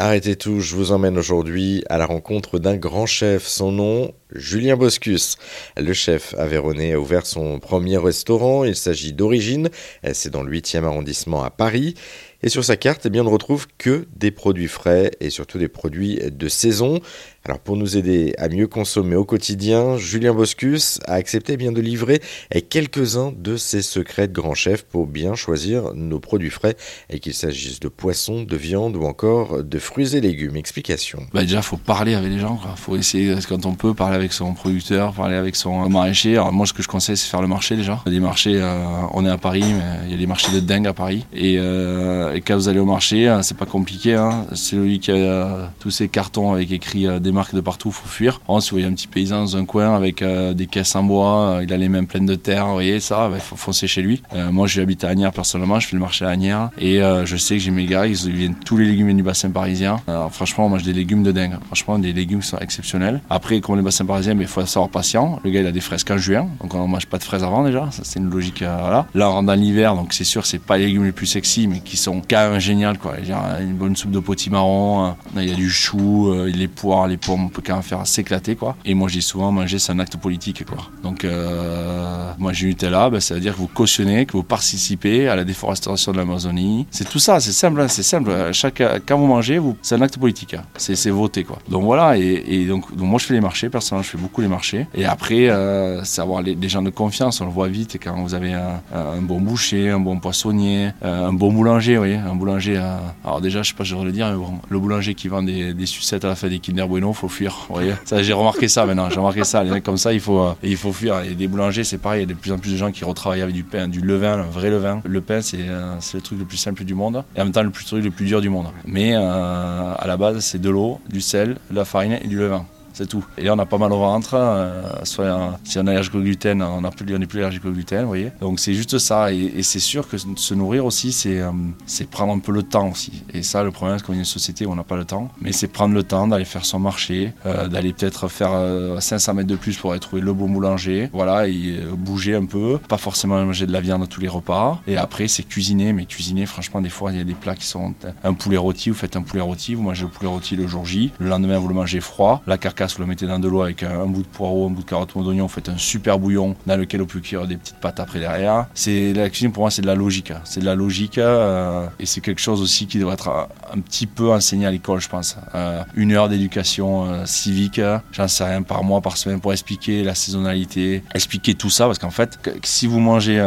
Arrêtez tout, je vous emmène aujourd'hui à la rencontre d'un grand chef. Son nom, Julien Boscus. Le chef aveyronnais a ouvert son premier restaurant. Il s'agit d'Origine. C'est dans le 8e arrondissement à Paris. Et sur sa carte, eh bien, on ne retrouve que des produits frais et surtout des produits de saison. Alors pour nous aider à mieux consommer au quotidien, Julien Boscus a accepté eh bien de livrer quelques-uns de ses secrets de grand chef pour bien choisir nos produits frais et qu'il s'agisse de poissons, de viande ou encore de fruits et légumes. Explication. Bah déjà, faut parler avec les gens. Il faut essayer quand on peut parler avec son producteur, parler avec son maraîcher. Moi, ce que je conseille, c'est faire le marché déjà. Des marchés, euh, on est à Paris, mais il y a des marchés de dingue à Paris. Et, euh, quand vous allez au marché, hein, c'est pas compliqué. Hein. C'est lui qui a tous ces cartons avec écrit euh, des marques de partout, faut fuir. si vous voyez un petit paysan dans un coin avec euh, des caisses en bois, euh, il a les mains pleines de terre, vous voyez ça, il faut foncer chez lui. moi, j'habite à Agnières personnellement, je fais le marché à Agnières et je sais que j'ai mes gars, ils viennent tous les légumes du bassin parisien. Alors, franchement, moi, j'ai des légumes de dingue. Franchement, des légumes sont exceptionnels. Après, comme les parisiens, il faut savoir patient. Le gars, il a des fraises qu'en juin, donc on mange pas de fraises avant déjà. C'est une logique. voilà. Là, on rentre dans l'hiver, donc c'est sûr, c'est pas les légumes les plus sexy, mais qui sont quand même génial, quoi. Une bonne soupe de potimarron, il y a du chou, les poires, les pommes, on peut quand même faire s'éclater, quoi. Et moi, dis souvent, manger, c'est un acte politique, quoi. Donc, euh, moi, j'ai Nutella, ben, ça veut dire que vous cautionnez, que vous participez à la déforestation de l'Amazonie. C'est tout ça, c'est simple, hein, c'est simple. Chaque, quand vous mangez, vous, c'est un acte politique. Hein. C'est voter, quoi. Donc voilà, et, donc, donc, moi, je fais les marchés, personnellement, je fais beaucoup les marchés. Et après, euh, c'est avoir les, gens de confiance, on le voit vite, quand vous avez un, bon boucher, un bon poissonnier, euh, un bon boulanger, vous voyez, un boulanger. Euh, alors déjà, je sais pas, je devrais le dire, mais bon, le boulanger qui vend des, des sucettes à la fin des Kinder Bueno, faut fuir. Vous voyez, j'ai remarqué ça maintenant. J'ai remarqué ça. Les mecs comme ça, il faut, euh, il faut fuir. Et des boulangers, c'est pareil. Il y a de plus en plus de gens qui retravaillent avec du pain, du levain, un vrai levain. Le pain, c'est le truc le plus simple du monde et en même temps le plus truc le plus dur du monde. Mais à la base, c'est de l'eau, du sel, de la farine et du levain c'est tout. Et là, on a pas mal au ventre. Euh, soit si on est allergique au gluten, on n'est plus, plus allergique au gluten, vous voyez. Donc c'est juste ça. Et, c'est sûr que se nourrir aussi, euh, c'est prendre un peu le temps aussi. Et ça, le problème, c'est qu'on est une société où on n'a pas le temps. Mais c'est prendre le temps d'aller faire son marché, euh, d'aller peut-être faire 500 mètres de plus pour aller trouver le bon boulanger. Voilà, et bouger un peu. Pas forcément manger de la viande à tous les repas. Et après, c'est cuisiner. Mais cuisiner, franchement, des fois, il y a des plats qui sont un poulet rôti. Vous faites un poulet rôti, vous mangez le poulet rôti le jour J. Le lendemain, vous le mangez froid. La carcasse vous le mettez dans de l'eau avec un, bout de poireau, un bout de carotte, bout d'oignon, vous faites un super bouillon dans lequel on peut cuire des petites pâtes après derrière. C'est la cuisine pour moi c'est de la logique, c'est de la logique euh, et c'est quelque chose aussi qui devrait être un, petit peu enseigné à l'école, je pense. Euh, une heure d'éducation euh, civique, j'en sais rien par mois, par semaine pour expliquer la saisonnalité, expliquer tout ça parce qu'en fait si vous mangez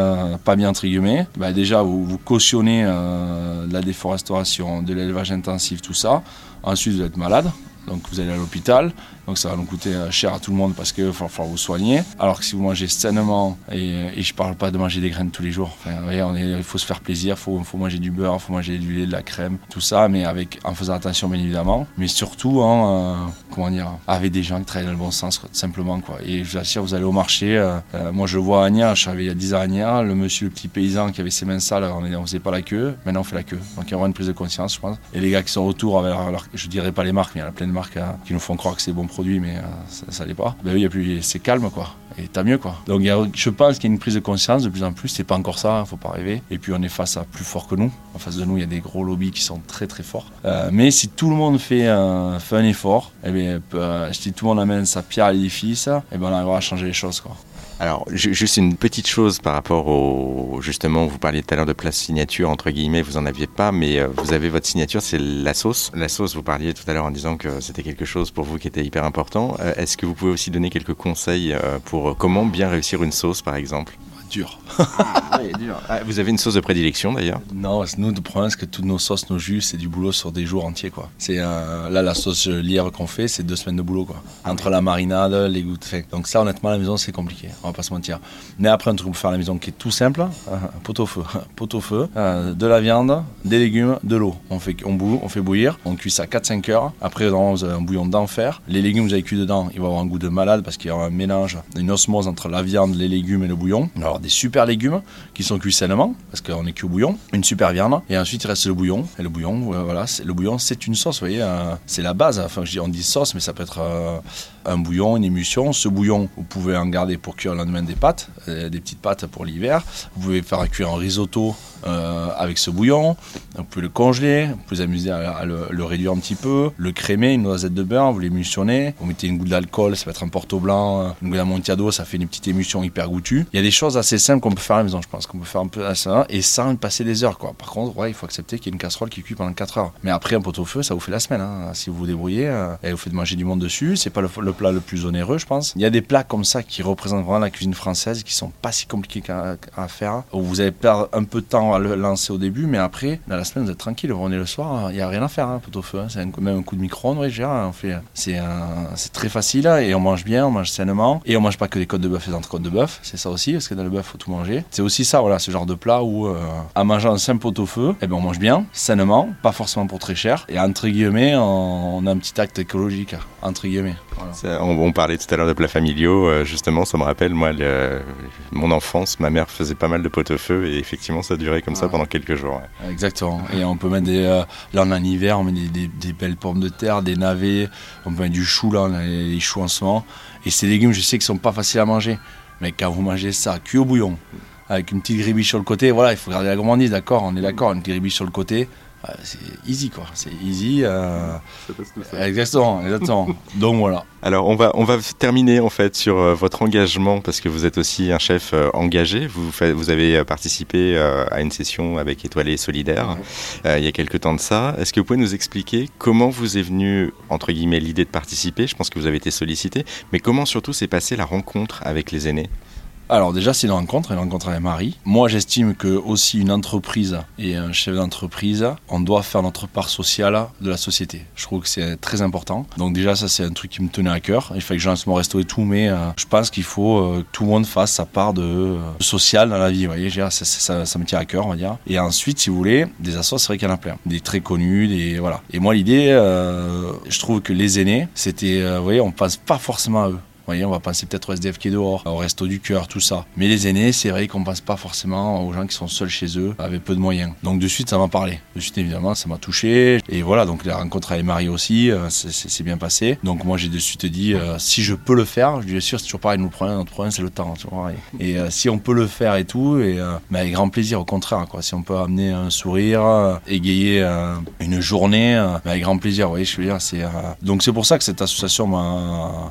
pas bien entre guillemets, bah, déjà vous, vous cautionnez la déforestation, de l'élevage intensif, tout ça. Ensuite vous êtes malade, donc vous allez à l'hôpital, donc ça va nous coûter euh, cher à tout le monde parce qu'il va falloir vous soigner. Alors que si vous mangez sainement, et, et je parle pas de manger des graines tous les jours, enfin, on est, il faut se faire plaisir, il faut, faut, manger du beurre, il faut manger du lait, de la crème, tout ça, mais avec, en faisant attention bien évidemment, mais surtout en, euh, comment dire, avec des gens qui travaillent dans le bon sens, quoi, simplement. Quoi. Et je vous assure, vous allez au marché, euh, moi je vois à Agnières, je arrivé il y a 10 ans à Agnières, le monsieur, le petit paysan qui avait ses mains sales, on ne faisait pas la queue, maintenant on fait la queue. Donc il y aura une prise de conscience, je pense. Et les gars qui sont autour, alors, je dirais pas les marques, mais il y a plein de marques qui nous font croire que c'est bon produit, mais ça, n'est pas. Ben oui, plus, c'est calme quoi. Et t'as mieux quoi. Donc je pense qu'il y a une prise de conscience de plus en plus. C'est pas encore ça, faut pas rêver. Et puis on est face à plus fort que nous. En face de nous, il y a des gros lobbies qui sont très très forts. Euh, mais si tout le monde fait, un, fait un effort, et bien, euh, si tout le monde amène sa pierre à l'édifice, et eh ben on arrivera à changer les choses quoi. Alors, juste une petite chose par rapport au. Justement, vous parliez tout à l'heure de place signature, entre guillemets, vous en aviez pas, mais euh, vous avez votre signature, c'est la sauce. La sauce, vous parliez tout à l'heure en disant que c'était quelque chose pour vous qui était hyper important. Euh, est-ce que vous pouvez aussi donner quelques conseils euh, pour comment bien réussir une sauce, par exemple? dur. Ah, vous avez une sauce de prédilection d'ailleurs? Non, nous, le problème, c'est que toutes nos sauces, nos jus, c'est du boulot sur des jours entiers. quoi. C'est euh, Là, la sauce lièvre qu'on fait, c'est deux semaines de boulot. quoi. Entre la marinade, les gouttes. Fait. Donc, ça, honnêtement, à la maison, c'est compliqué. On va pas se mentir. Mais après, un truc pour faire à la maison qui est tout simple euh, pot au feu. pot au feu, euh, de la viande, des légumes, de l'eau. On fait, on, boue, on fait bouillir, on cuit ça 4-5 heures. Après, on a un bouillon d'enfer. Les légumes, vous avez cuit dedans, il va avoir un goût de malade parce qu'il y aura un mélange, une osmose entre la viande, les légumes et le bouillon. Alors, des super légumes qui sont cuits sainement, parce qu'on est cuit au bouillon, une super viande, et ensuite il reste le bouillon. Et le bouillon, voilà, le bouillon c'est une sauce, vous voyez, c'est la base. Enfin, on dit sauce, mais ça peut être un bouillon, une émulsion. Ce bouillon, vous pouvez en garder pour cuire le lendemain des pâtes, des petites pâtes pour l'hiver. Vous pouvez faire cuire un risotto euh, avec ce bouillon. Vous pouvez le congeler, vous pouvez vous amuser à, le, réduire un petit peu, le crémer, une noisette de beurre, vous l'émulsionnez, vous mettez une goutte d'alcool, ça peut être un porto blanc, une goutte d'amontillado, ça fait une petite émulsion hyper goûtue. Il y a des choses assez simples qu'on peut faire à la maison, je pense, qu'on peut faire un peu à ça, et sans passer des heures. Quoi. Par contre, ouais, il faut accepter qu'il y ait une casserole qui cuit pendant 4 heures. Mais après, un pot au feu, ça vous fait la semaine. Hein. Si vous vous débrouillez, euh, et vous faites manger du monde dessus, c'est pas le, plat le plus onéreux, je pense. Il y a des plats comme ça qui représentent vraiment la cuisine française, qui sont pas si compliqués à, à faire, où vous allez perdre un peu de temps à le lancer au début mais après, dans la semaine, vous êtes tranquille. Vous revenez le soir, il n'y a rien à faire, hein, au feu. Hein. C'est même un coup de micro-ondes, on fait. C'est très facile et on mange bien, on mange sainement. Et on mange pas que des côtes de bœuf et des entrecôtes de bœuf, c'est ça aussi, parce que dans le bœuf, faut tout manger. C'est aussi ça, voilà, ce genre de plat où, euh, en mangeant un simple pot au feu, eh ben, on mange bien, sainement, pas forcément pour très cher. Et entre guillemets, on, a un petit acte écologique, entre guillemets. On, parlait tout à l'heure de plats familiaux, euh, justement, ça me rappelle, moi, mon enfance, ma mère faisait pas mal de pot au feu et effectivement, ça durait comme ça pendant quelques jours. Exactement. Et on peut mettre des. Euh, là, a hiver, on met des, belles pommes de terre, des navets, on peut mettre du chou, là, on a les choux en ce moment. Et ces légumes, je sais qu'ils sont pas faciles à manger. Mais quand vous mangez ça cuit au bouillon, avec une petite gribiche sur le côté, voilà, il faut garder la gourmandise, d'accord On est d'accord, une petite gribiche sur le côté, c'est easy quoi, c'est easy. Euh... Exactement, exactement. Donc voilà. Alors on va on va terminer en fait sur euh, votre engagement parce que vous êtes aussi un chef euh, engagé. Vous vous avez euh, participé à une session avec Étoilé Solidaire il y a quelques temps de ça. Est-ce que vous pouvez nous expliquer comment vous est venu entre guillemets l'idée de participer? Je pense que vous avez été sollicité, mais comment surtout s'est passée la rencontre avec les aînés? Alors déjà c'est une rencontre, une rencontre avec Marie. Moi j'estime que aussi une entreprise et un chef d'entreprise, on doit faire notre part sociale de la société. Je trouve que c'est très important. Donc déjà ça c'est un truc qui me tenait à cœur. Il fallait que je lance mon resto et tout, mais euh, je pense qu'il faut euh, que tout le monde fasse sa part de euh, social dans la vie. Vous voyez, ça, me tient à cœur, on va dire. Et ensuite, si vous voulez, des assos, c'est vrai qu'il y en a plein, des très connus, des voilà. Et moi l'idée, je trouve que les aînés, c'était, vous voyez, on pense pas forcément à eux on va penser peut-être au SDF qui est dehors, au resto du cœur, tout ça. Mais les aînés, c'est vrai qu'on pense pas forcément aux gens qui sont seuls chez eux, avec peu de moyens. Donc de suite, ça m'a parlé. De suite, évidemment, ça m'a touché. Et voilà, donc la rencontre avec Marie aussi, euh, c'est bien passé. Donc moi, j'ai de suite dit, euh, si je peux le faire, je lui sûr, c'est toujours pareil, nous, problème, notre problème, c'est le temps. Et euh, si on peut le faire et tout, et, mais avec grand plaisir, au contraire, quoi. Si on peut amener un sourire, égayer une journée, avec grand plaisir, voyez, je veux dire, c'est... donc c'est pour ça que cette association,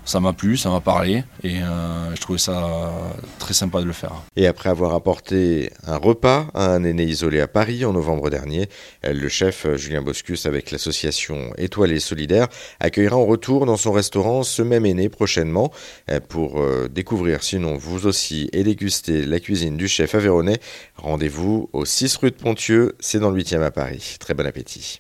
ça m'a plu, ça m'a parler et euh, je trouvais ça très sympa de le faire. Et après avoir apporté un repas à un aîné isolé à Paris en novembre dernier, le chef Julien Boscus avec l'association Étoilée Solidaire accueillera en retour dans son restaurant ce même aîné prochainement pour euh, découvrir sinon vous aussi et déguster la cuisine du chef aveyronais. Rendez-vous au 6 rue de Pontieux, c'est dans le 8e à Paris. Très bon appétit.